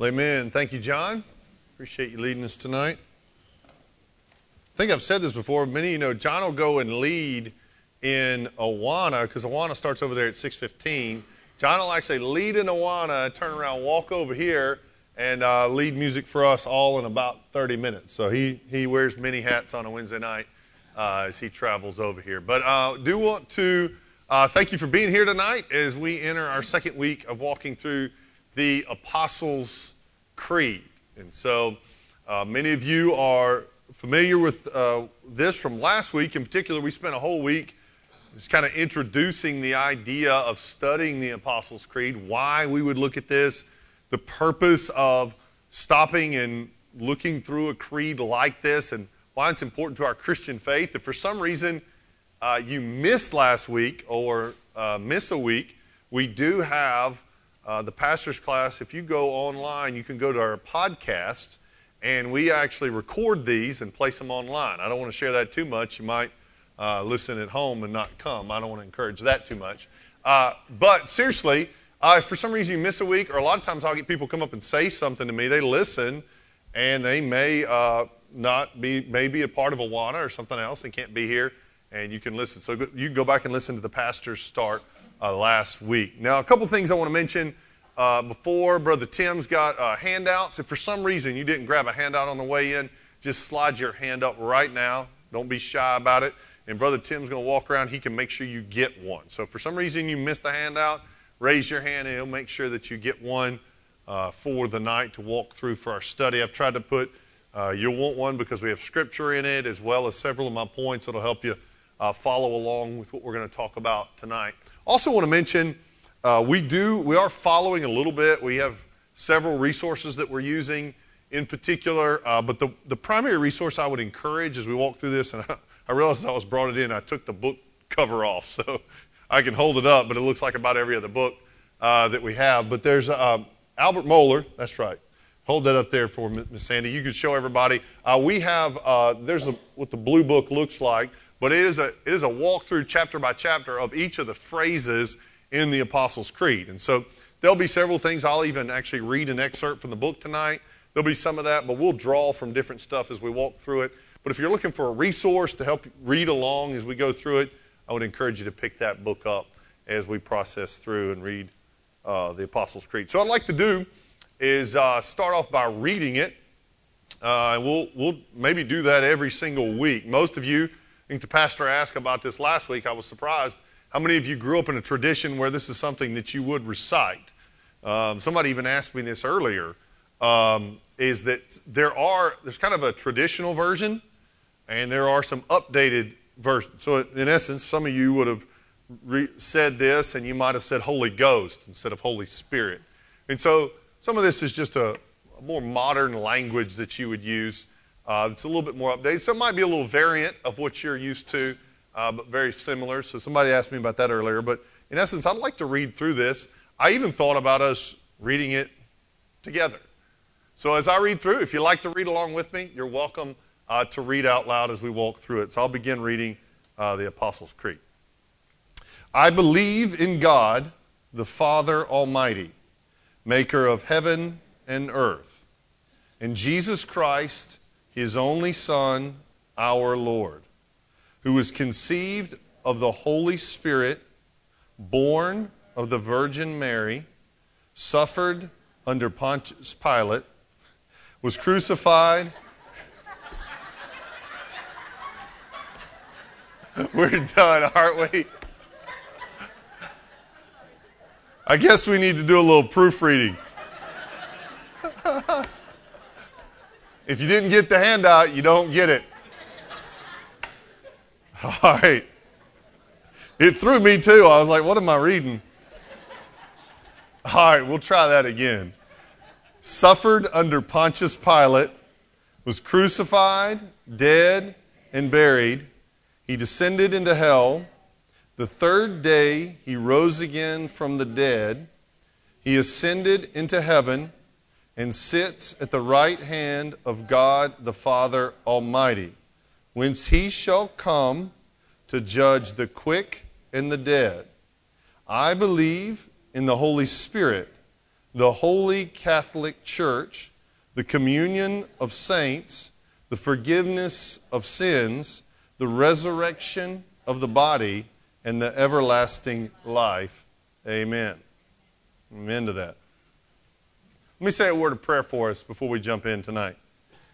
Amen. Thank you, John. Appreciate you leading us tonight. I think I've said this before. Many of you know John will go and lead in Awana because Awana starts over there at 6:15. John will actually lead in Awana, turn around, walk over here, and uh, lead music for us all in about 30 minutes. So he he wears many hats on a Wednesday night uh, as he travels over here. But uh, do want to uh, thank you for being here tonight as we enter our second week of walking through the Apostles' Creed. And so uh, many of you are familiar with uh, this from last week. In particular, we spent a whole week just kind of introducing the idea of studying the Apostles' Creed, why we would look at this, the purpose of stopping and looking through a creed like this, and why it's important to our Christian faith. If for some reason uh, you missed last week or uh, miss a week, we do have uh, the pastor's class, if you go online, you can go to our podcast, and we actually record these and place them online. I don't want to share that too much. You might uh, listen at home and not come. I don't want to encourage that too much. Uh, but seriously, uh, if for some reason you miss a week, or a lot of times I'll get people come up and say something to me, they listen, and they may uh, not be, maybe a part of Awana or something else and can't be here, and you can listen. So you can go back and listen to the pastor's start uh, last week. Now, a couple things I want to mention uh, before. Brother Tim's got uh, handouts. If for some reason you didn't grab a handout on the way in, just slide your hand up right now. Don't be shy about it. And Brother Tim's going to walk around. He can make sure you get one. So if for some reason you missed the handout, raise your hand and he'll make sure that you get one uh, for the night to walk through for our study. I've tried to put, uh, you'll want one because we have scripture in it as well as several of my points that'll help you uh, follow along with what we're going to talk about tonight. Also, want to mention uh, we do we are following a little bit. We have several resources that we're using in particular, uh, but the the primary resource I would encourage as we walk through this, and I, I realized I was brought it in, I took the book cover off, so I can hold it up, but it looks like about every other book uh, that we have. But there's um, Albert Mohler. That's right. Hold that up there for Miss Sandy. You can show everybody. Uh, we have uh, there's a, what the blue book looks like. But it is a, it is a walkthrough chapter by chapter of each of the phrases in the Apostles' Creed. And so there'll be several things. I'll even actually read an excerpt from the book tonight. There'll be some of that, but we'll draw from different stuff as we walk through it. But if you're looking for a resource to help read along as we go through it, I would encourage you to pick that book up as we process through and read uh, the Apostles' Creed. So, what I'd like to do is uh, start off by reading it. Uh, we'll, we'll maybe do that every single week. Most of you think the pastor asked about this last week. I was surprised. How many of you grew up in a tradition where this is something that you would recite? Um, somebody even asked me this earlier. Um, is that there are there's kind of a traditional version, and there are some updated versions. So in essence, some of you would have re- said this, and you might have said Holy Ghost instead of Holy Spirit. And so some of this is just a, a more modern language that you would use uh, it's a little bit more updated. So it might be a little variant of what you're used to, uh, but very similar. So somebody asked me about that earlier. But in essence, I'd like to read through this. I even thought about us reading it together. So as I read through, if you like to read along with me, you're welcome uh, to read out loud as we walk through it. So I'll begin reading uh, the Apostles' Creed. I believe in God, the Father Almighty, maker of heaven and earth, and Jesus Christ his only Son, our Lord, who was conceived of the Holy Spirit, born of the Virgin Mary, suffered under Pontius Pilate, was crucified. We're done, aren't we? I guess we need to do a little proofreading. If you didn't get the handout, you don't get it. All right. It threw me too. I was like, what am I reading? All right, we'll try that again. Suffered under Pontius Pilate, was crucified, dead, and buried. He descended into hell. The third day he rose again from the dead. He ascended into heaven and sits at the right hand of God the Father Almighty, whence he shall come to judge the quick and the dead. I believe in the Holy Spirit, the Holy Catholic Church, the communion of saints, the forgiveness of sins, the resurrection of the body, and the everlasting life. Amen. Amen to that. Let me say a word of prayer for us before we jump in tonight.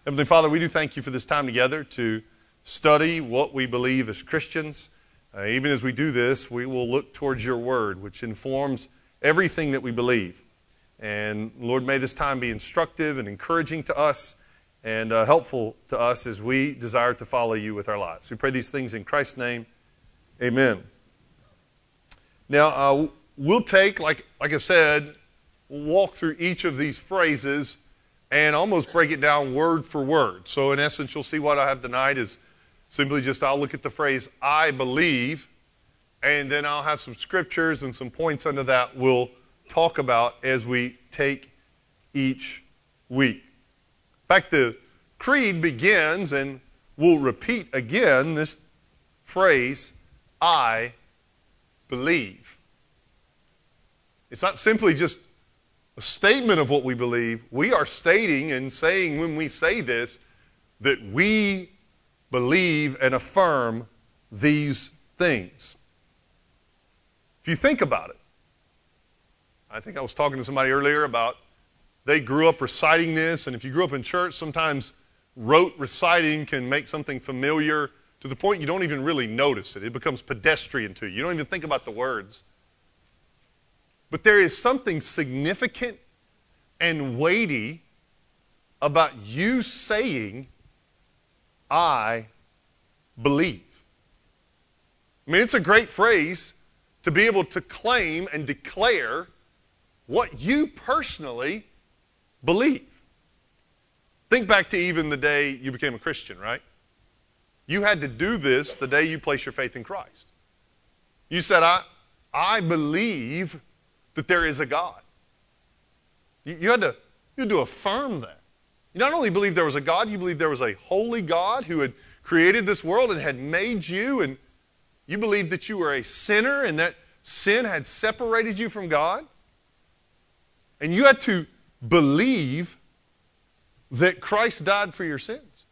Heavenly Father, we do thank you for this time together to study what we believe as Christians. Uh, even as we do this, we will look towards your word, which informs everything that we believe. And Lord, may this time be instructive and encouraging to us and uh, helpful to us as we desire to follow you with our lives. We pray these things in Christ's name. Amen. Now, uh, we'll take, like, like I said, walk through each of these phrases and almost break it down word for word. So, in essence, you'll see what I have tonight is simply just I'll look at the phrase, I believe, and then I'll have some scriptures and some points under that we'll talk about as we take each week. In fact, the creed begins, and we'll repeat again this phrase, I believe. It's not simply just a statement of what we believe. We are stating and saying when we say this that we believe and affirm these things. If you think about it, I think I was talking to somebody earlier about they grew up reciting this, and if you grew up in church, sometimes rote reciting can make something familiar to the point you don't even really notice it. It becomes pedestrian to you. You don't even think about the words. But there is something significant and weighty about you saying, I believe. I mean, it's a great phrase to be able to claim and declare what you personally believe. Think back to even the day you became a Christian, right? You had to do this the day you placed your faith in Christ. You said, I, I believe that there is a God. You, you, had to, you had to affirm that. You not only believed there was a God, you believed there was a holy God who had created this world and had made you, and you believed that you were a sinner and that sin had separated you from God. And you had to believe that Christ died for your sins.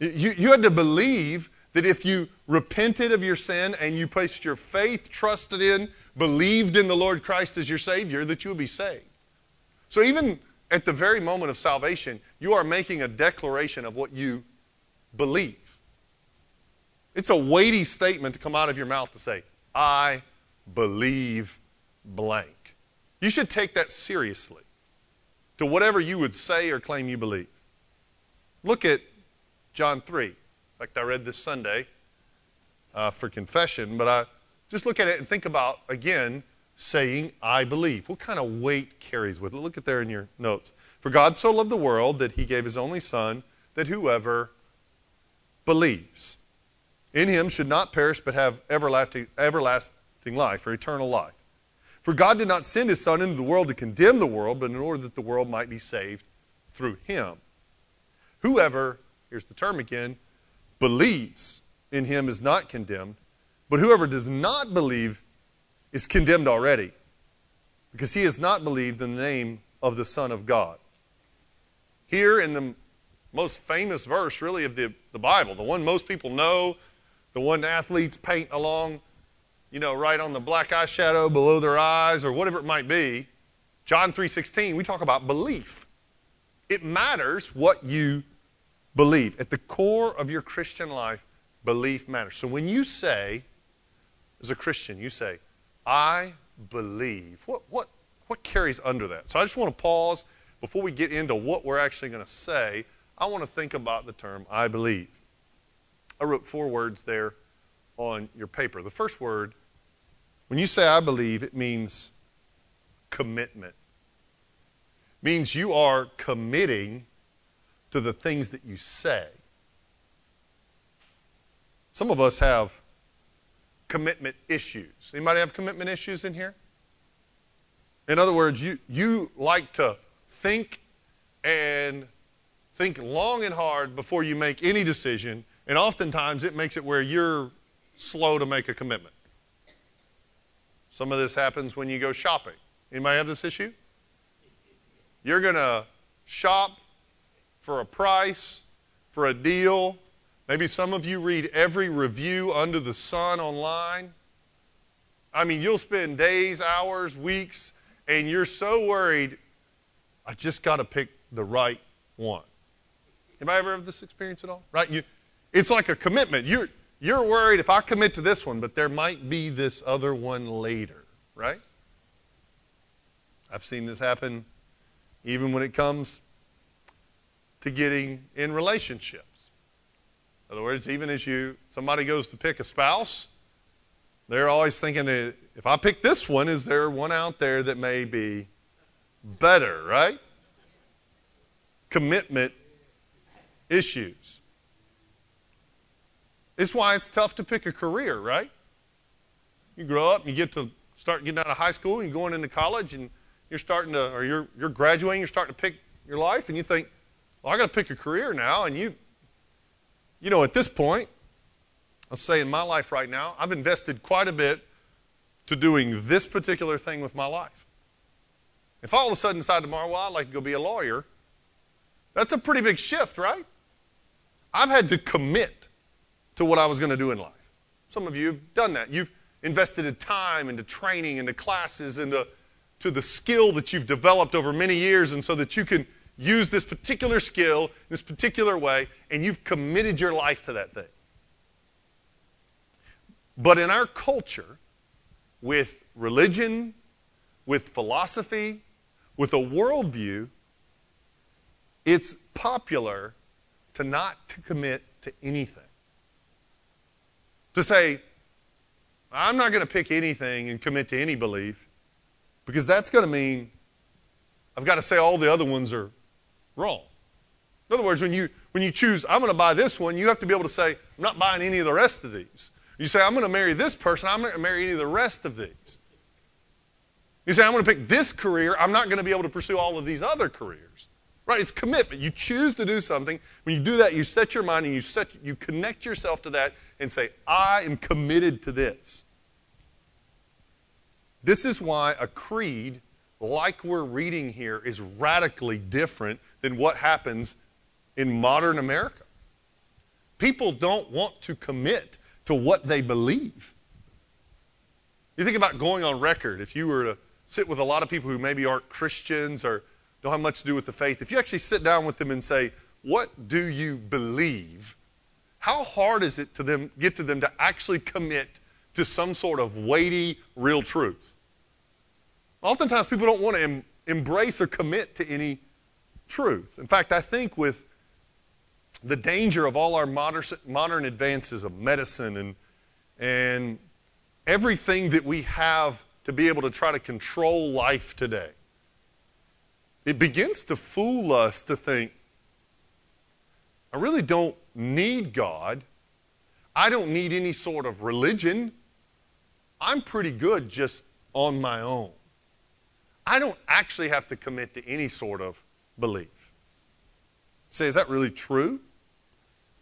You, you had to believe that if you repented of your sin and you placed your faith, trusted in, believed in the Lord Christ as your Savior, that you would be saved. So even at the very moment of salvation, you are making a declaration of what you believe. It's a weighty statement to come out of your mouth to say, I believe blank. You should take that seriously to whatever you would say or claim you believe. Look at John 3. In fact, I read this Sunday uh, for confession, but I just look at it and think about, again, saying, I believe. What kind of weight carries with it? Look at there in your notes. For God so loved the world that he gave his only Son, that whoever believes in him should not perish but have everlasting, everlasting life or eternal life. For God did not send his Son into the world to condemn the world, but in order that the world might be saved through him. Whoever, here's the term again, believes in him is not condemned, but whoever does not believe is condemned already, because he has not believed in the name of the Son of God. Here in the most famous verse, really, of the, the Bible, the one most people know, the one athletes paint along, you know, right on the black eyeshadow below their eyes or whatever it might be. John 3:16, we talk about belief. It matters what you believe. At the core of your Christian life, belief matters. So when you say as a Christian, you say, "I believe." What what what carries under that? So I just want to pause before we get into what we're actually going to say. I want to think about the term I believe. I wrote four words there on your paper. The first word, when you say I believe, it means commitment. It means you are committing to the things that you say. Some of us have commitment issues. Anybody have commitment issues in here? In other words, you, you like to think and think long and hard before you make any decision and oftentimes it makes it where you're slow to make a commitment. Some of this happens when you go shopping. Anybody have this issue? You're going to shop for a price, for a deal. Maybe some of you read every review under the sun online. I mean, you'll spend days, hours, weeks, and you're so worried, I just got to pick the right one. Anybody ever have this experience at all? Right? You, it's like a commitment. You're, you're worried if I commit to this one, but there might be this other one later, right? I've seen this happen even when it comes to getting in relationships. In other words, even as you somebody goes to pick a spouse, they're always thinking if I pick this one, is there one out there that may be better, right? Commitment issues. It's why it's tough to pick a career, right? You grow up you get to start getting out of high school and you're going into college and you're starting to, or you're, you're graduating, you're starting to pick your life and you think, well, I got to pick a career now. And you, you know, at this point, let's say in my life right now, I've invested quite a bit to doing this particular thing with my life. If I all of a sudden decide tomorrow, well, I'd like to go be a lawyer, that's a pretty big shift, right? I've had to commit to what I was going to do in life. Some of you have done that. You've invested in time, into training, into classes, into to the skill that you've developed over many years, and so that you can use this particular skill, this particular way, and you've committed your life to that thing. But in our culture, with religion, with philosophy, with a worldview, it's popular to not to commit to anything. To say, I'm not going to pick anything and commit to any belief because that's going to mean I've got to say all the other ones are wrong. In other words, when you, when you choose, I'm going to buy this one, you have to be able to say, I'm not buying any of the rest of these. You say, I'm going to marry this person, I'm not going to marry any of the rest of these. You say, I'm going to pick this career, I'm not going to be able to pursue all of these other careers. Right? It's commitment. You choose to do something. When you do that, you set your mind and you, set, you connect yourself to that and say, I am committed to this. This is why a creed like we're reading here is radically different than what happens in modern America. People don't want to commit to what they believe. You think about going on record. If you were to sit with a lot of people who maybe aren't Christians or don't have much to do with the faith, if you actually sit down with them and say, What do you believe? How hard is it to them get to them to actually commit to some sort of weighty, real truth? Oftentimes people don't want to em- embrace or commit to any truth. In fact, I think with the danger of all our modern, modern advances of medicine and, and everything that we have to be able to try to control life today, it begins to fool us to think, I really don't need God. I don't need any sort of religion. I'm pretty good just on my own. I don't actually have to commit to any sort of belief. Say, is that really true?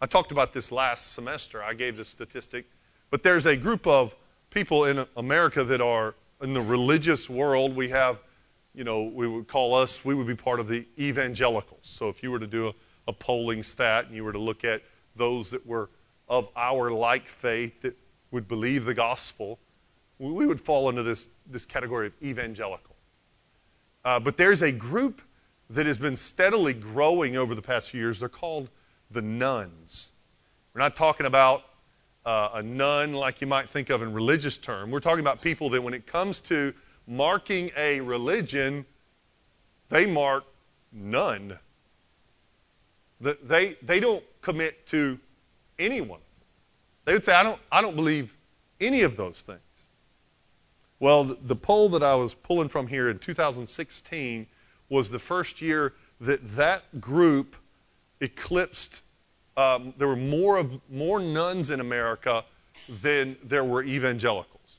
I talked about this last semester. I gave this statistic. But there's a group of people in America that are in the religious world. We have, you know, we would call us, we would be part of the evangelicals. So if you were to do a, a polling stat and you were to look at those that were of our like faith that would believe the gospel, we would fall into this, this category of evangelical. Uh, but there's a group that has been steadily growing over the past few years. They're called the nones. We're not talking about uh, a nun like you might think of in religious term. We're talking about people that when it comes to marking a religion, they mark none. They, they don't commit to anyone. They would say, I don't, I don't believe any of those things. Well, the poll that I was pulling from here in 2016 was the first year that that group eclipsed. Um, there were more of more nones in America than there were evangelicals.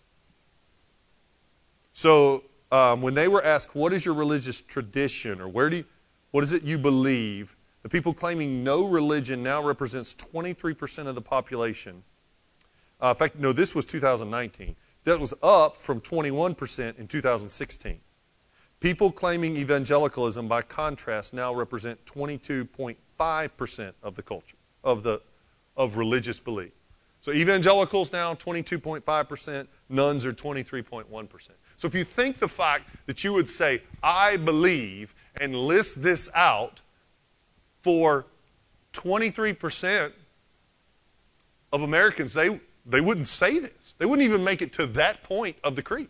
So um, when they were asked, "What is your religious tradition?" or "Where do you, what is it you believe?" the people claiming no religion now represents 23% of the population. Uh, in fact, no, this was 2019. That was up from 21% in 2016. People claiming evangelicalism, by contrast, now represent 22.5% of the culture, of, the, of religious belief. So evangelicals now 22.5%, nones are 23.1%. So if you think the fact that you would say, I believe, and list this out for 23% of Americans, they, they wouldn't say this. They wouldn't even make it to that point of the creed.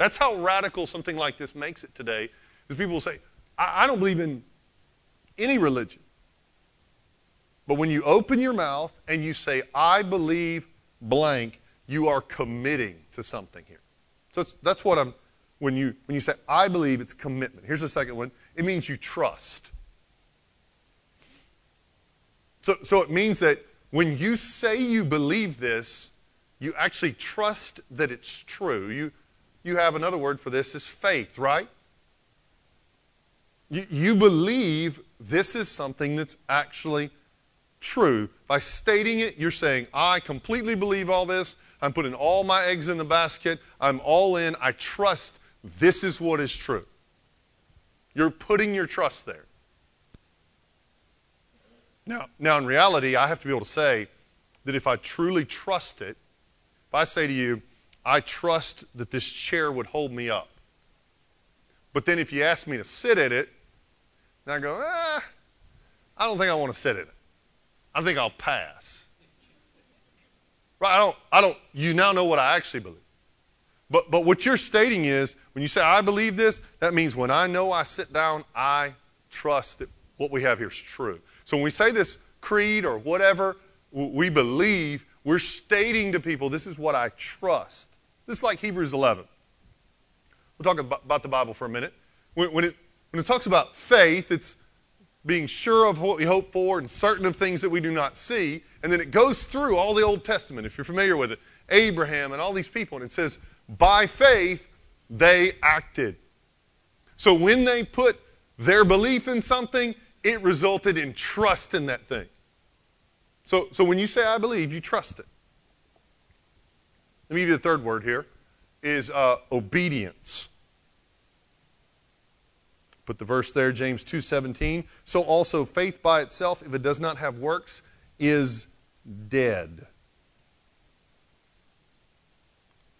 That's how radical something like this makes it today. Is people will say, I, I don't believe in any religion. But when you open your mouth and you say, I believe blank, you are committing to something here. So that's, that's what I'm, when you, when you say, I believe, it's commitment. Here's the second one it means you trust. So, so it means that when you say you believe this, you actually trust that it's true. You, you have another word for this is faith, right? You, you believe this is something that's actually true. By stating it, you're saying, I completely believe all this. I'm putting all my eggs in the basket. I'm all in. I trust this is what is true. You're putting your trust there. Now, now, in reality, I have to be able to say that if I truly trust it, if I say to you, I trust that this chair would hold me up. But then if you ask me to sit at it, then I go, ah, I don't think I want to sit at it. I think I'll pass. Right? I don't, I don't, you now know what I actually believe. But, but what you're stating is when you say, I believe this, that means when I know I sit down, I trust that what we have here is true. So when we say this creed or whatever we believe, we're stating to people, this is what I trust. This is like Hebrews 11. We'll talk about the Bible for a minute. When, when, it, when it talks about faith, it's being sure of what we hope for and certain of things that we do not see. And then it goes through all the Old Testament, if you're familiar with it, Abraham and all these people. And it says, by faith, they acted. So when they put their belief in something, it resulted in trust in that thing. So, so when you say, I believe, you trust it. Let me give you the third word here is uh, obedience. Put the verse there, James 2:17. So also faith by itself, if it does not have works, is dead.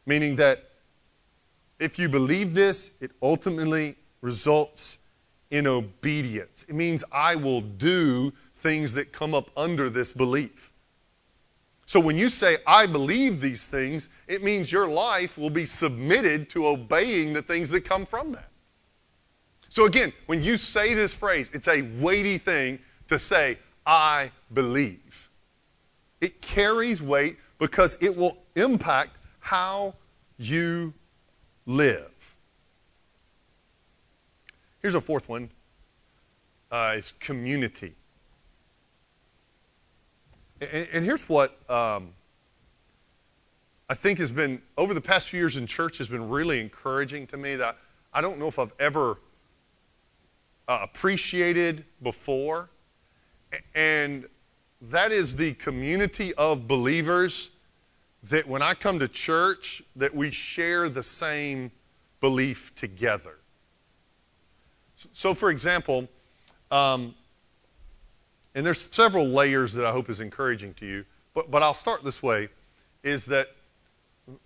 Meaning that if you believe this, it ultimately results in obedience. It means I will do things that come up under this belief. So when you say, I believe these things, it means your life will be submitted to obeying the things that come from that. So again, when you say this phrase, it's a weighty thing to say, I believe. It carries weight because it will impact how you live. Here's a fourth one uh, is community. And, and here's what um, I think has been, over the past few years in church, has been really encouraging to me that I don't know if I've ever uh, appreciated before. And that is the community of believers that when I come to church, that we share the same belief together. So, for example, um, and there's several layers that I hope is encouraging to you, but, but I'll start this way, is that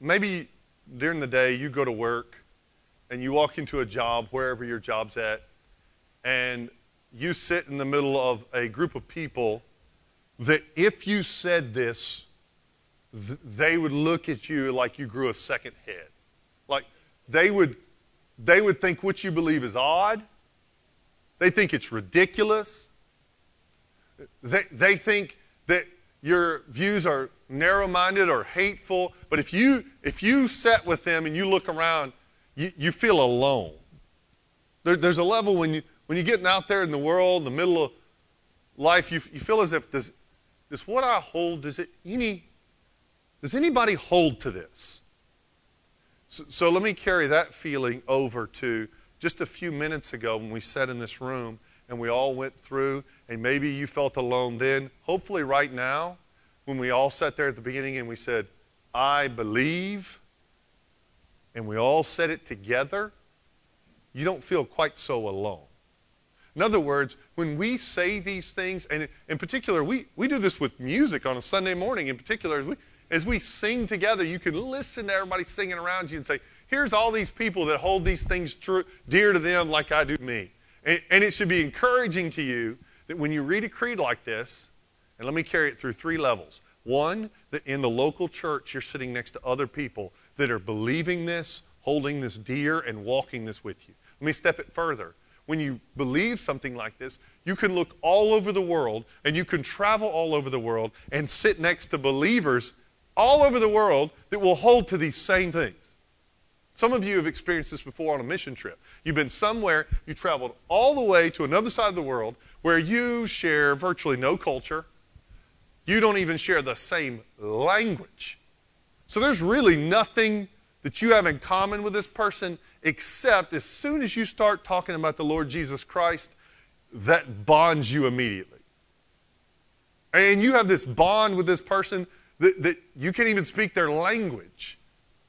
maybe during the day you go to work and you walk into a job, wherever your job's at, and you sit in the middle of a group of people that if you said this, th- they would look at you like you grew a second head. Like they would, they would think what you believe is odd. They think it's ridiculous. They, they think that your views are narrow minded or hateful. But if you, if you sit with them and you look around, you, you feel alone. There, there's a level when, you, when you're getting out there in the world, in the middle of life, you, you feel as if does, does what I hold, does it any, does anybody hold to this? So, so let me carry that feeling over to just a few minutes ago when we sat in this room and we all went through, and maybe you felt alone then. Hopefully, right now, when we all sat there at the beginning and we said, I believe, and we all said it together, you don't feel quite so alone. In other words, when we say these things, and in particular, we, we do this with music on a Sunday morning in particular, as we, as we sing together, you can listen to everybody singing around you and say, here's all these people that hold these things true, dear to them like I do me. And, and it should be encouraging to you that when you read a creed like this, and let me carry it through three levels. One, that in the local church, you're sitting next to other people that are believing this, holding this dear, and walking this with you. Let me step it further. When you believe something like this, you can look all over the world and you can travel all over the world and sit next to believers all over the world that will hold to these same things. Some of you have experienced this before on a mission trip. You've been somewhere, you traveled all the way to another side of the world where you share virtually no culture. You don't even share the same language. So there's really nothing that you have in common with this person except as soon as you start talking about the Lord Jesus Christ, that bonds you immediately. And you have this bond with this person that, that you can't even speak their language.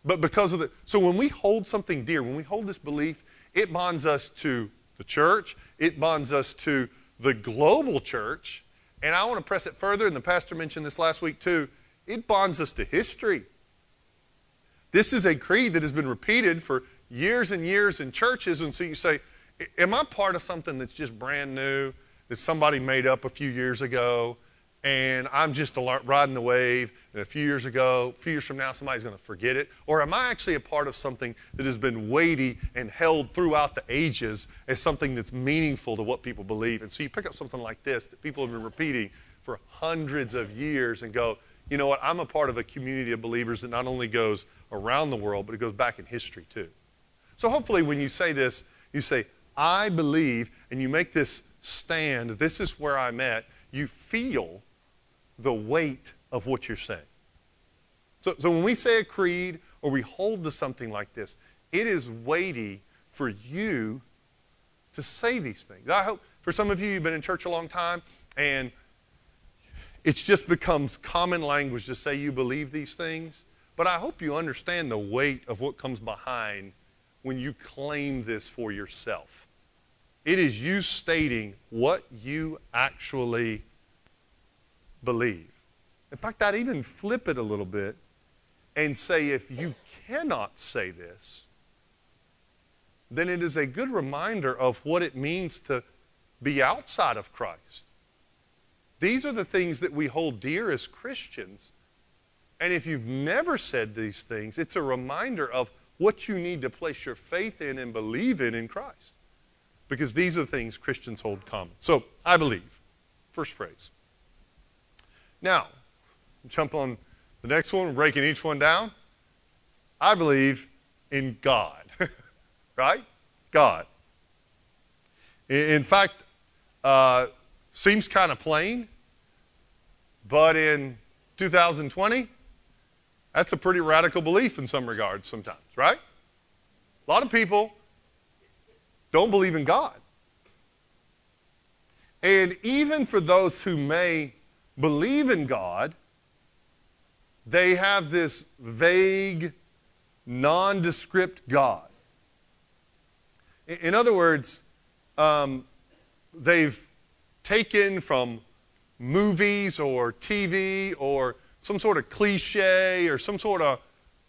But because of the, so when we hold something dear, when we hold this belief, it bonds us to the church, it bonds us to the global church, and I want to press it further, and the pastor mentioned this last week too, it bonds us to history. This is a creed that has been repeated for years and years in churches, and so you say, Am I part of something that's just brand new, that somebody made up a few years ago, and I'm just riding the wave, and a few years ago, a few years from now, somebody's going to forget it? Or am I actually a part of something that has been weighty and held throughout the ages as something that's meaningful to what people believe? And so you pick up something like this that people have been repeating for hundreds of years and go, you know what, I'm a part of a community of believers that not only goes around the world, but it goes back in history too. So hopefully, when you say this, you say, I believe, and you make this stand, this is where I'm at, you feel the weight of what you're saying. So, so when we say a creed or we hold to something like this, it is weighty for you to say these things. I hope for some of you, you've been in church a long time and it's just becomes common language to say you believe these things. But I hope you understand the weight of what comes behind when you claim this for yourself. It is you stating what you actually believe. In fact, I'd even flip it a little bit and say if you cannot say this, then it is a good reminder of what it means to be outside of Christ. These are the things that we hold dear as Christians. And if you've never said these things, it's a reminder of what you need to place your faith in and believe in in Christ. Because these are the things Christians hold common. So, I believe. First phrase. Now, jump on the next one, breaking each one down. I believe in God, right? God. In fact, uh, seems kind of plain, but in 2020, that's a pretty radical belief in some regards sometimes, right? A lot of people don't believe in God. And even for those who may believe in God, they have this vague, nondescript God. In other words, um, they've taken from movies or TV or some sort of cliche or some sort of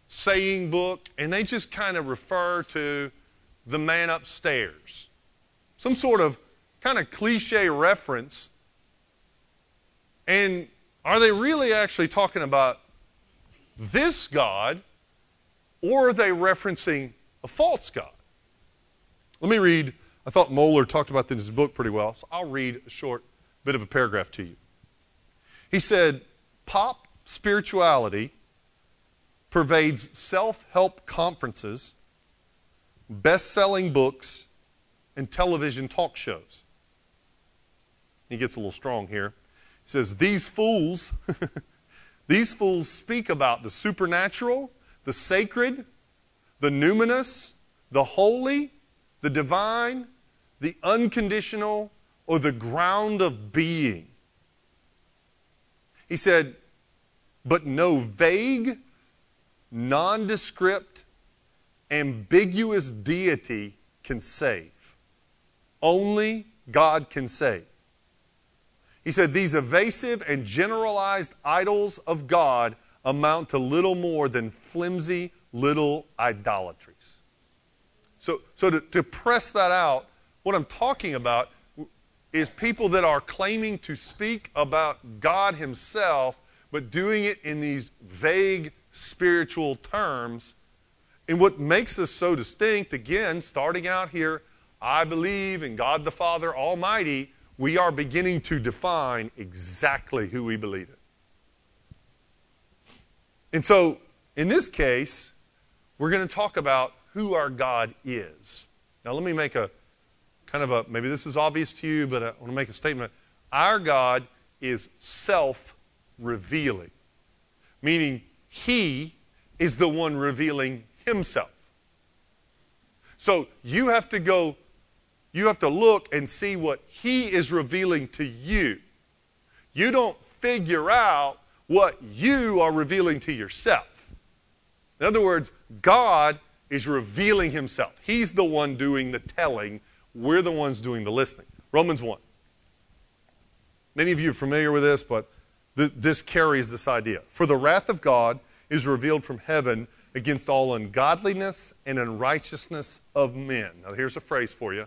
saying book, and they just kind of refer to the man upstairs. Some sort of kind of cliche reference and are they really actually talking about this God, or are they referencing a false God? Let me read. I thought Mohler talked about this in his book pretty well, so I'll read a short bit of a paragraph to you. He said, Pop spirituality pervades self help conferences, best selling books, and television talk shows. He gets a little strong here. He says, These fools, these fools speak about the supernatural, the sacred, the numinous, the holy, the divine, the unconditional, or the ground of being. He said, but no vague, nondescript, ambiguous deity can save. Only God can save. He said, These evasive and generalized idols of God amount to little more than flimsy little idolatries. So, so to, to press that out, what I'm talking about is people that are claiming to speak about God Himself, but doing it in these vague spiritual terms. And what makes us so distinct, again, starting out here, I believe in God the Father Almighty, we are beginning to define exactly who we believe in. And so, in this case, we're going to talk about who our God is. Now, let me make a kind of a, maybe this is obvious to you, but I want to make a statement. Our God is self revealing, meaning He is the one revealing Himself. So you have to go, you have to look and see what He is revealing to you. You don't figure out what you are revealing to yourself. In other words, God is revealing Himself. He's the one doing the telling we're the ones doing the listening. Romans 1. Many of you are familiar with this, but th- this carries this idea. For the wrath of God is revealed from heaven against all ungodliness and unrighteousness of men. Now, here's a phrase for you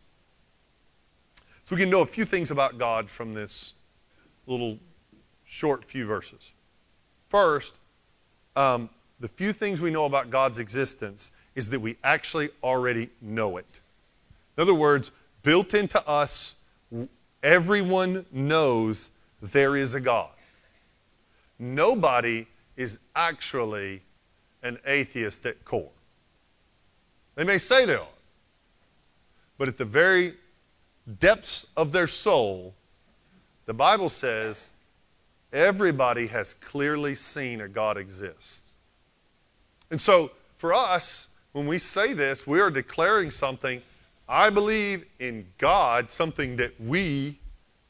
So we can know a few things about God from this little short few verses. First, um, the few things we know about God's existence is that we actually already know it. In other words, built into us, everyone knows there is a God. Nobody is actually an atheist at core. They may say they are, but at the very depths of their soul, the Bible says everybody has clearly seen a God exists. And so, for us, when we say this, we are declaring something I believe in God, something that we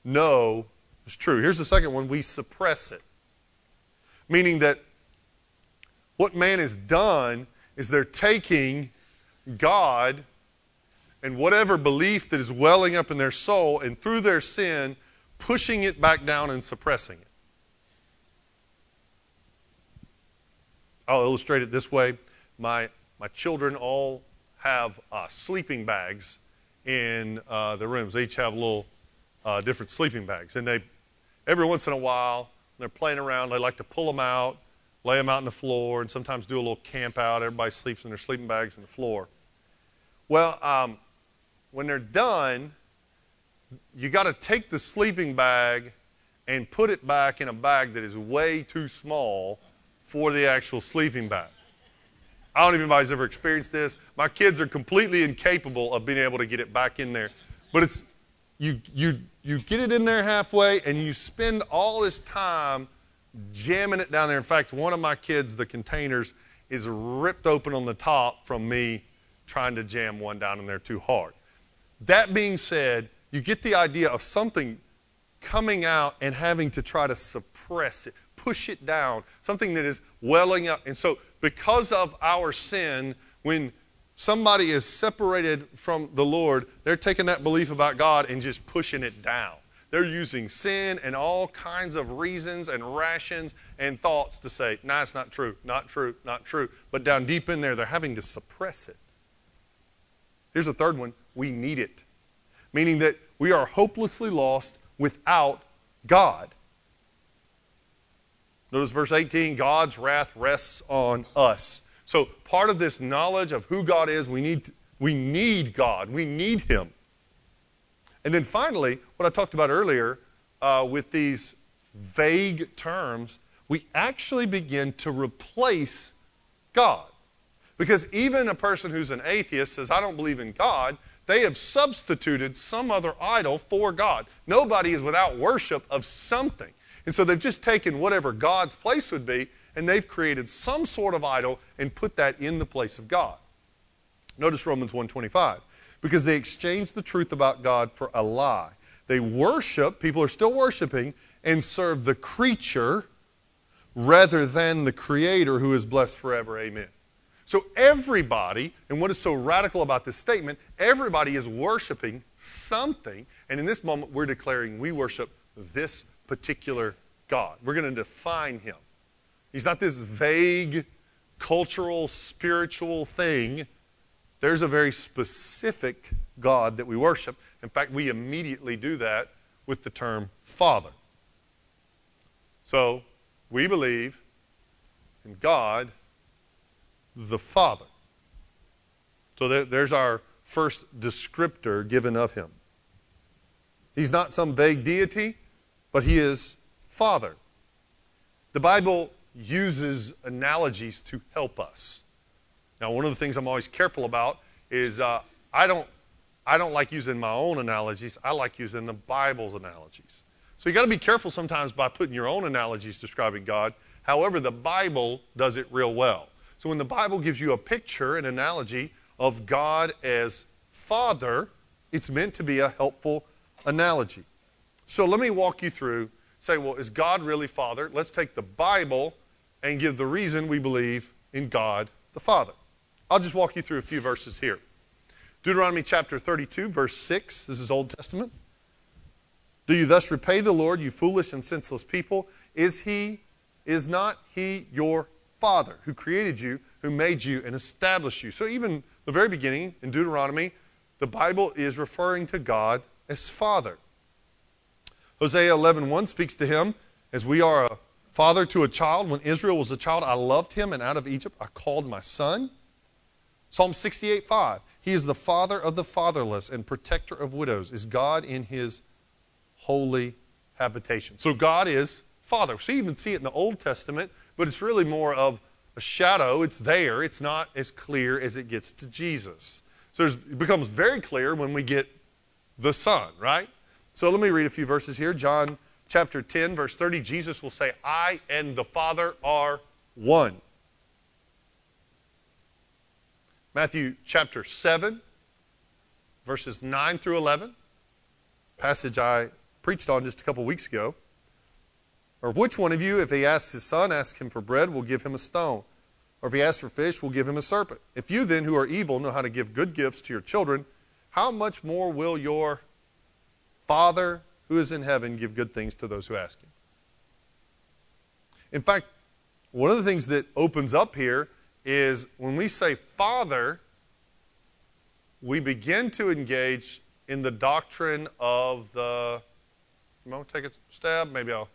know is true. Here's the second one we suppress it. Meaning that what man has done is they're taking God and whatever belief that is welling up in their soul, and through their sin, pushing it back down and suppressing it. I'll illustrate it this way. My, my children all have uh, sleeping bags in uh, the rooms. They each have little uh, different sleeping bags. And they, every once in a while, they're playing around, they like to pull them out, lay them out on the floor, and sometimes do a little camp out. Everybody sleeps in their sleeping bags on the floor. Well, um, when they're done, you got to take the sleeping bag and put it back in a bag that is way too small for the actual sleeping bag. I don't even know if anybody's ever experienced this. My kids are completely incapable of being able to get it back in there. But it's you you you get it in there halfway and you spend all this time jamming it down there. In fact, one of my kids, the containers, is ripped open on the top from me trying to jam one down in there too hard. That being said, you get the idea of something coming out and having to try to suppress it, push it down, something that is welling up. And so because of our sin, when somebody is separated from the Lord, they're taking that belief about God and just pushing it down. They're using sin and all kinds of reasons and rations and thoughts to say, nah, it's not true, not true, not true. But down deep in there, they're having to suppress it. Here's the third one we need it, meaning that we are hopelessly lost without God. Notice verse 18 God's wrath rests on us. So, part of this knowledge of who God is, we need, we need God. We need Him. And then finally, what I talked about earlier uh, with these vague terms, we actually begin to replace God. Because even a person who's an atheist says, I don't believe in God, They have substituted some other idol for God. Nobody is without worship of something. And so they've just taken whatever God's place would be and they've created some sort of idol and put that in the place of God. Notice Romans 125. Because they exchanged the truth about God for a lie. They worship, people are still worshiping, and serve the creature rather than the creator who is blessed forever. Amen. So everybody, and what is so radical about this statement, everybody is worshiping something, and in this moment we're declaring we worship this particular God. We're going to define him. He's not this vague cultural, spiritual thing. There's a very specific God that we worship. In fact, we immediately do that with the term Father. So, we believe in God the Father. So there's our first descriptor given of him. He's not some vague deity, but he is Father. The Bible uses analogies to help us. Now, one of the things I'm always careful about is uh, I don't I don't like using my own analogies. I like using the Bible's analogies. So you got to be careful sometimes by putting your own analogies describing God. However, the Bible does it real well. So when the Bible gives you a picture, an analogy of God as Father, it's meant to be a helpful analogy. So let me walk you through. Say, well, is God really Father? Let's take the Bible and give the reason we believe in God the Father. I'll just walk you through a few verses here. Deuteronomy chapter 32, verse 6. This is Old Testament. Do you thus repay the Lord, you foolish and senseless people? Is he, is not he your Father who created you, who made you and established you? So even the very beginning in Deuteronomy, the Bible is referring to God as Father. Hosea 11.1 speaks to him as we are a father to a child. When Israel was a child, I loved him, and out of Egypt I called my son. Psalm 68 5. He is the father of the fatherless and protector of widows, is God in his holy habitation. So God is Father. So you even see it in the Old Testament, but it's really more of a shadow. It's there, it's not as clear as it gets to Jesus. So it becomes very clear when we get the Son, right? So let me read a few verses here. John chapter 10, verse 30, Jesus will say, I and the Father are one. Matthew chapter 7, verses 9 through 11, passage I preached on just a couple weeks ago. Or which one of you, if he asks his son, ask him for bread, will give him a stone? Or if he asks for fish, will give him a serpent? If you then, who are evil, know how to give good gifts to your children, how much more will your Father who is in heaven give good things to those who ask him? In fact, one of the things that opens up here is when we say Father, we begin to engage in the doctrine of the. You want to take a stab? Maybe I'll.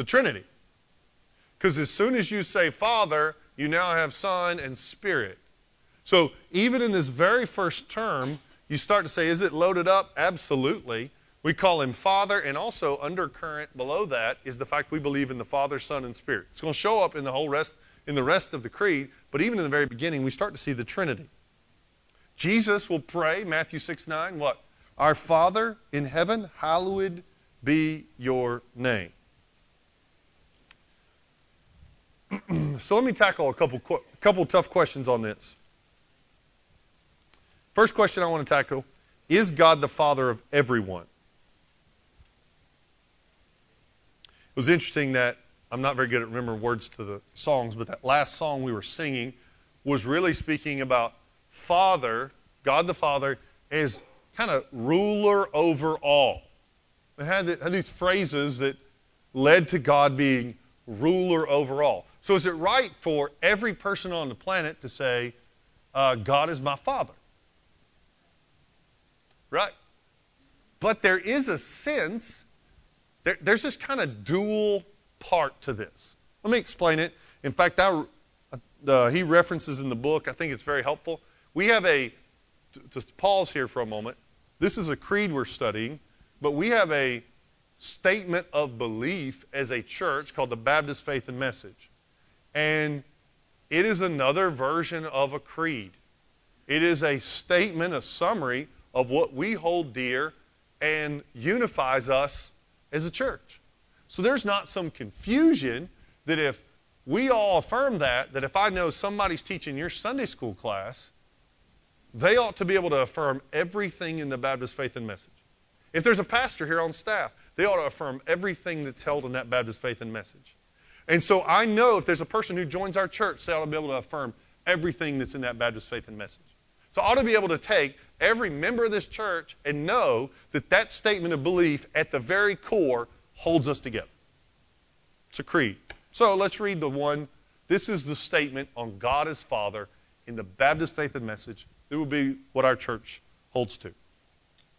The Trinity. Because as soon as you say Father, you now have Son and Spirit. So even in this very first term, you start to say, is it loaded up? Absolutely. We call him Father, and also undercurrent below that is the fact we believe in the Father, Son, and Spirit. It's going to show up in the whole rest in the rest of the creed, but even in the very beginning, we start to see the Trinity. Jesus will pray, Matthew 6 9, what? Our Father in heaven, hallowed be your name. so let me tackle a couple, couple tough questions on this. First question I want to tackle is God the Father of everyone? It was interesting that I'm not very good at remembering words to the songs, but that last song we were singing was really speaking about Father, God the Father, as kind of ruler over all. It had, had these phrases that led to God being ruler over all. So is it right for every person on the planet to say, uh, God is my Father? Right. But there is a sense, there, there's this kind of dual part to this. Let me explain it. In fact, I, uh, he references in the book, I think it's very helpful. We have a, just pause here for a moment. This is a creed we're studying, but we have a statement of belief as a church called the Baptist Faith and Message. And it is another version of a creed. It is a statement, a summary of what we hold dear and unifies us as a church. So there's not some confusion that if we all affirm that, that if I know somebody's teaching your Sunday school class, they ought to be able to affirm everything in the Baptist faith and message. If there's a pastor here on staff, they ought to affirm everything that's held in that Baptist faith and message. And so I know if there's a person who joins our church, they ought to be able to affirm everything that's in that Baptist faith and message. So I ought to be able to take every member of this church and know that that statement of belief at the very core holds us together. It's a creed. So let's read the one. This is the statement on God as Father in the Baptist faith and message. It will be what our church holds to.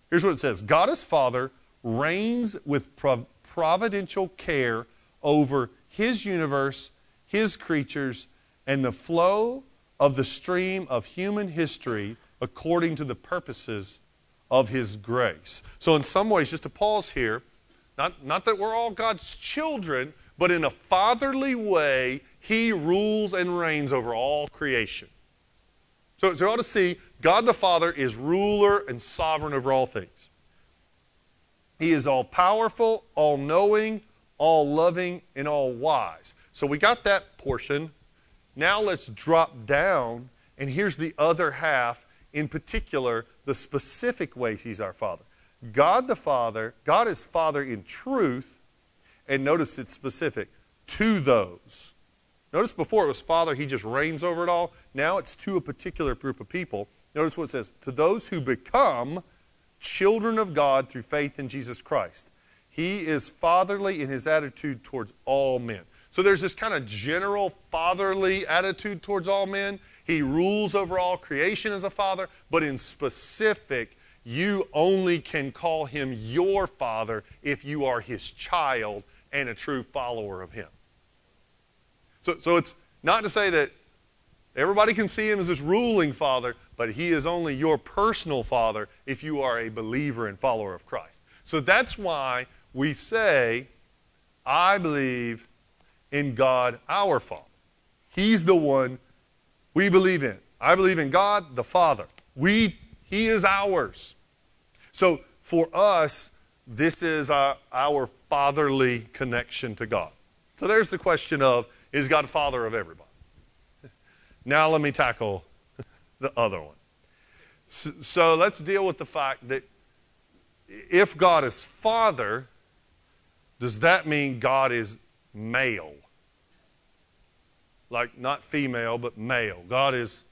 Here's what it says God as Father reigns with providential care over his universe, his creatures, and the flow of the stream of human history according to the purposes of his grace. So, in some ways, just to pause here, not, not that we're all God's children, but in a fatherly way, he rules and reigns over all creation. So, so you ought to see God the Father is ruler and sovereign over all things. He is all powerful, all knowing, all loving, and all wise. So we got that portion. Now let's drop down, and here's the other half, in particular, the specific ways He's our Father. God the Father, God is Father in truth, and notice it's specific to those. Notice before it was Father, He just reigns over it all. Now it's to a particular group of people. Notice what it says to those who become children of God through faith in Jesus Christ. He is fatherly in his attitude towards all men. So there's this kind of general fatherly attitude towards all men. He rules over all creation as a father, but in specific, you only can call him your father if you are his child and a true follower of him. So, so it's not to say that everybody can see him as this ruling father, but he is only your personal father if you are a believer and follower of Christ. So that's why we say, I believe in God our Father. He's the one we believe in. I believe in God the Father. We, he is ours. So for us, this is our, our fatherly connection to God. So there's the question of is God Father of everybody? Now let me tackle the other one. So, so let's deal with the fact that if God is Father, does that mean God is male? Like not female, but male. God is,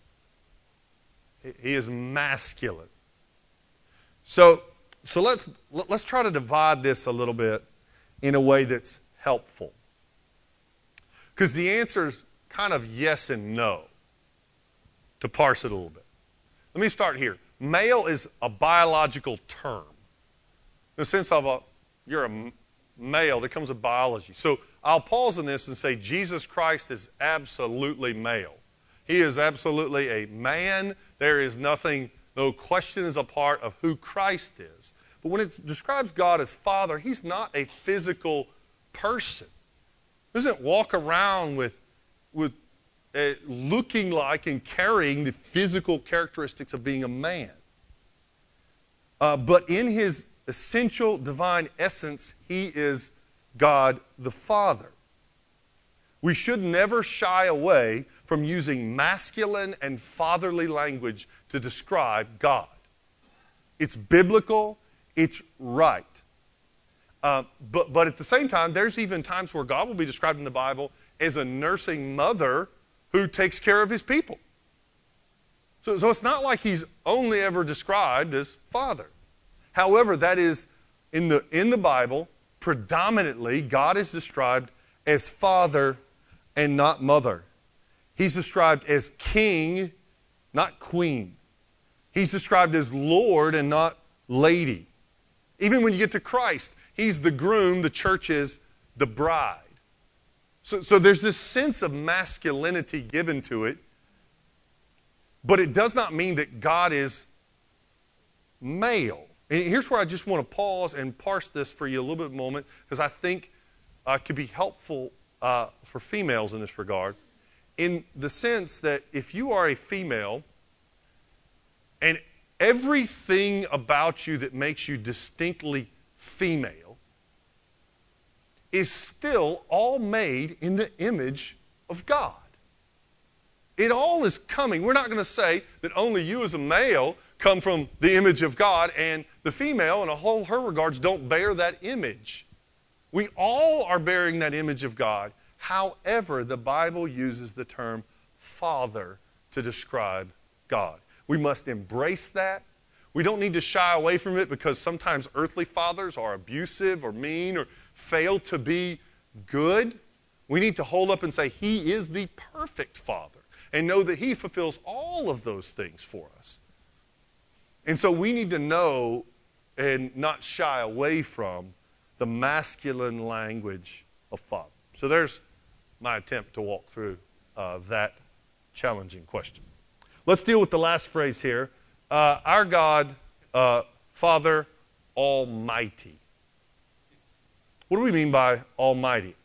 he is masculine. So, so let's, let's try to divide this a little bit in a way that's helpful. Because the answer is kind of yes and no to parse it a little bit. Let me start here. Male is a biological term. In the sense of a, you're a male, There comes a biology. So I'll pause on this and say Jesus Christ is absolutely male. He is absolutely a man. There is nothing, no question is a part of who Christ is. But when it describes God as Father, He's not a physical person. He doesn't walk around with, with uh, looking like and carrying the physical characteristics of being a man. Uh, but in his essential divine essence, he is God the Father. We should never shy away from using masculine and fatherly language to describe God. It's biblical, it's right. Uh, but, but at the same time, there's even times where God will be described in the Bible as a nursing mother who takes care of his people. So, so it's not like he's only ever described as father. However, that is in the, in the Bible, predominantly, God is described as father and not mother. He's described as king, not queen. He's described as Lord and not lady. Even when you get to Christ, he's the groom, the church is the bride. So, so there's this sense of masculinity given to it, but it does not mean that God is male. And here's where I just want to pause and parse this for you a little bit moment, because I think uh, could be helpful uh, for females in this regard, in the sense that if you are a female, And everything about you that makes you distinctly female is still all made in the image of God. It all is coming. We're not going to say that only you as a male come from the image of God and the female, in a whole her regards, don't bear that image. We all are bearing that image of God. However, the Bible uses the term father to describe God. We must embrace that. We don't need to shy away from it because sometimes earthly fathers are abusive or mean or fail to be good. We need to hold up and say, He is the perfect Father and know that He fulfills all of those things for us. And so we need to know and not shy away from the masculine language of Father. So there's my attempt to walk through uh, that challenging question. Let's deal with the last phrase here. Uh, our God, uh, Father Almighty. What do we mean by Almighty?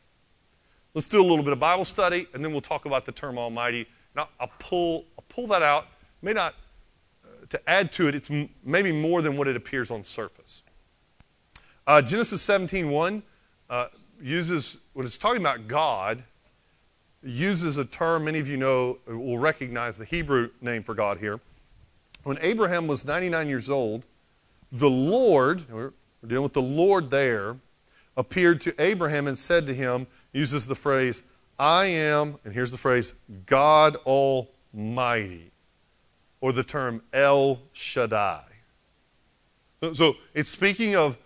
Let's do a little bit of Bible study, and then we'll talk about the term Almighty. Now, I'll pull, I'll pull that out. May not, to add to it, it's m- maybe more than what it appears on surface. Uh, Genesis 17 1 uh, uses, when it's talking about God, uses a term many of you know will recognize the Hebrew name for God here. When Abraham was 99 years old, the Lord, we're dealing with the Lord there, appeared to Abraham and said to him, uses the phrase, I am, and here's the phrase, God Almighty, or the term El Shaddai. So it's speaking of,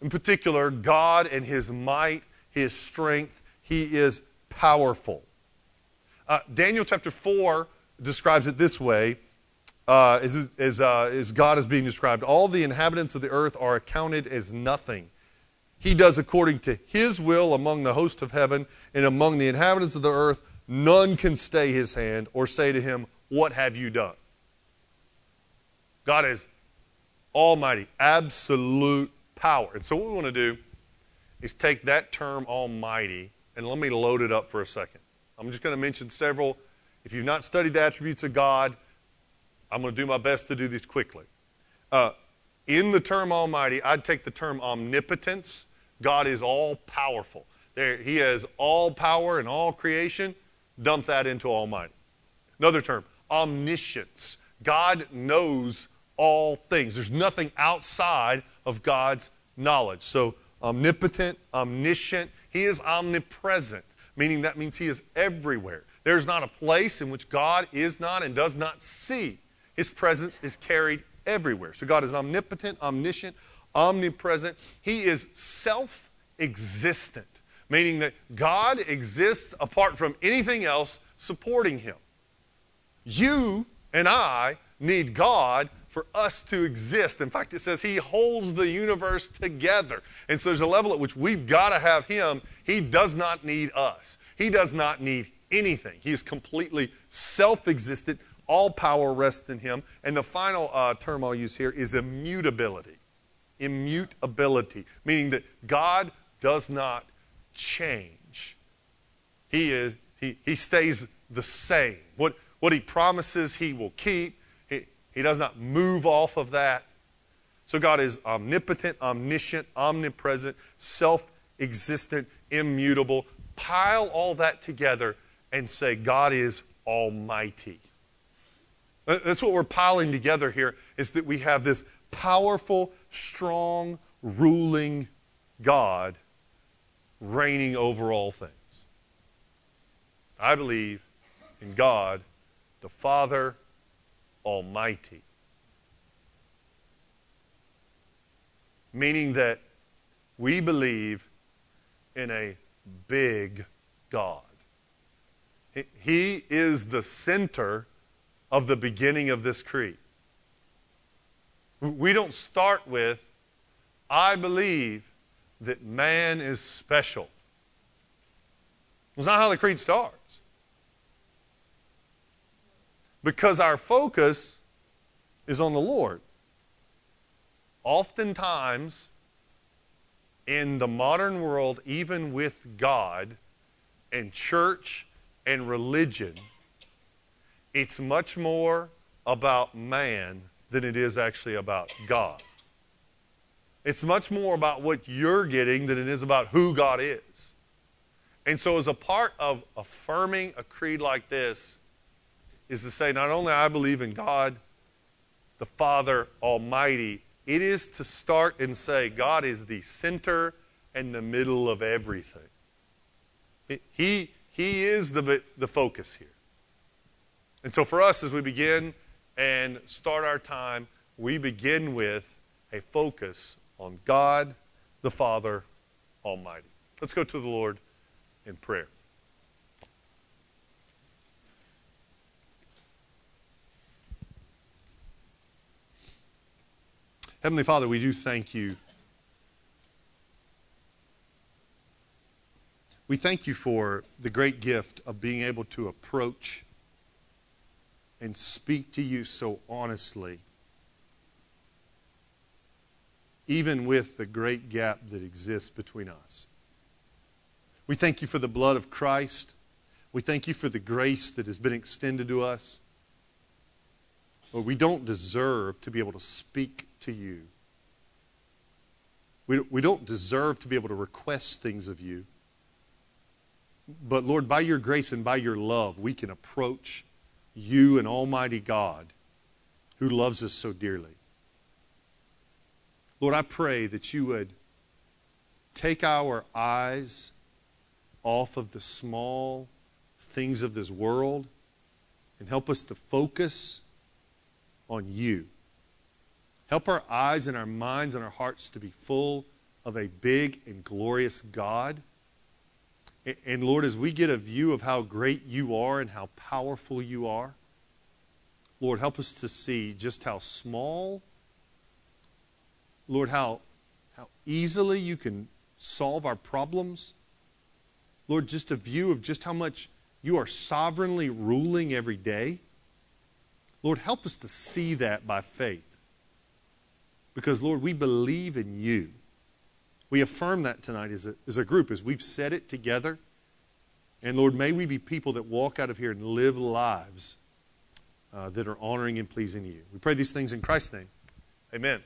in particular, God and His might, His strength. He is powerful. Uh, Daniel chapter 4 describes it this way uh, as, as, uh, as God is being described. All the inhabitants of the earth are accounted as nothing. He does according to his will among the host of heaven and among the inhabitants of the earth. None can stay his hand or say to him, What have you done? God is almighty, absolute power. And so, what we want to do is take that term almighty and let me load it up for a second. I'm just going to mention several. If you've not studied the attributes of God, I'm going to do my best to do these quickly. Uh, in the term Almighty, I'd take the term omnipotence. God is all powerful. There, he has all power in all creation. Dump that into Almighty. Another term, omniscience. God knows all things. There's nothing outside of God's knowledge. So, omnipotent, omniscient, He is omnipresent meaning that means He is everywhere. There's not a place in which God is not and does not see. His presence is carried everywhere. So God is omnipotent, omniscient, omnipresent. He is self existent, meaning that God exists apart from anything else supporting Him. You and I need God for us to exist. In fact, it says He holds the universe together. And so there's a level at which we've got to have Him. He does not need us. He does not need anything. He is completely self existent. All power rests in Him. And the final uh, term I'll use here is immutability. Immutability, meaning that God does not change. He, is, he, he stays the same. What, what He promises, He will keep. He he does not move off of that. So God is omnipotent, omniscient, omnipresent, self existent, immutable. Pile all that together and say, God is almighty. That's what we're piling together here, is that we have this powerful, strong, ruling God reigning over all things. I believe in God, the Father, Almighty. Meaning that we believe in a big God. He is the center of the beginning of this creed. We don't start with, I believe that man is special. It's not how the creed starts because our focus is on the Lord. Oftentimes, in the modern world, even with God and church and religion, it's much more about man than it is actually about God. It's much more about what you're getting than it is about who God is. And so, as a part of affirming a creed like this, is to say, not only I believe in God, the Father Almighty, it is to start and say, God is the center and the middle of everything. He, he is the, the focus here. And so, for us, as we begin and start our time, we begin with a focus on God the Father Almighty. Let's go to the Lord in prayer. Heavenly Father, we do thank you. We thank you for the great gift of being able to approach and speak to you so honestly even with the great gap that exists between us. We thank you for the blood of Christ. We thank you for the grace that has been extended to us. But we don't deserve to be able to speak to you. We, we don't deserve to be able to request things of you. But Lord, by your grace and by your love, we can approach you and Almighty God who loves us so dearly. Lord, I pray that you would take our eyes off of the small things of this world and help us to focus on you. Help our eyes and our minds and our hearts to be full of a big and glorious God. And Lord, as we get a view of how great you are and how powerful you are, Lord, help us to see just how small Lord, how, how easily you can solve our problems. Lord, just a view of just how much you are sovereignly ruling every day. Lord, help us to see that by faith. Because, Lord, we believe in you. We affirm that tonight as a, as a group, as we've said it together. And, Lord, may we be people that walk out of here and live lives uh, that are honoring and pleasing you. We pray these things in Christ's name. Amen.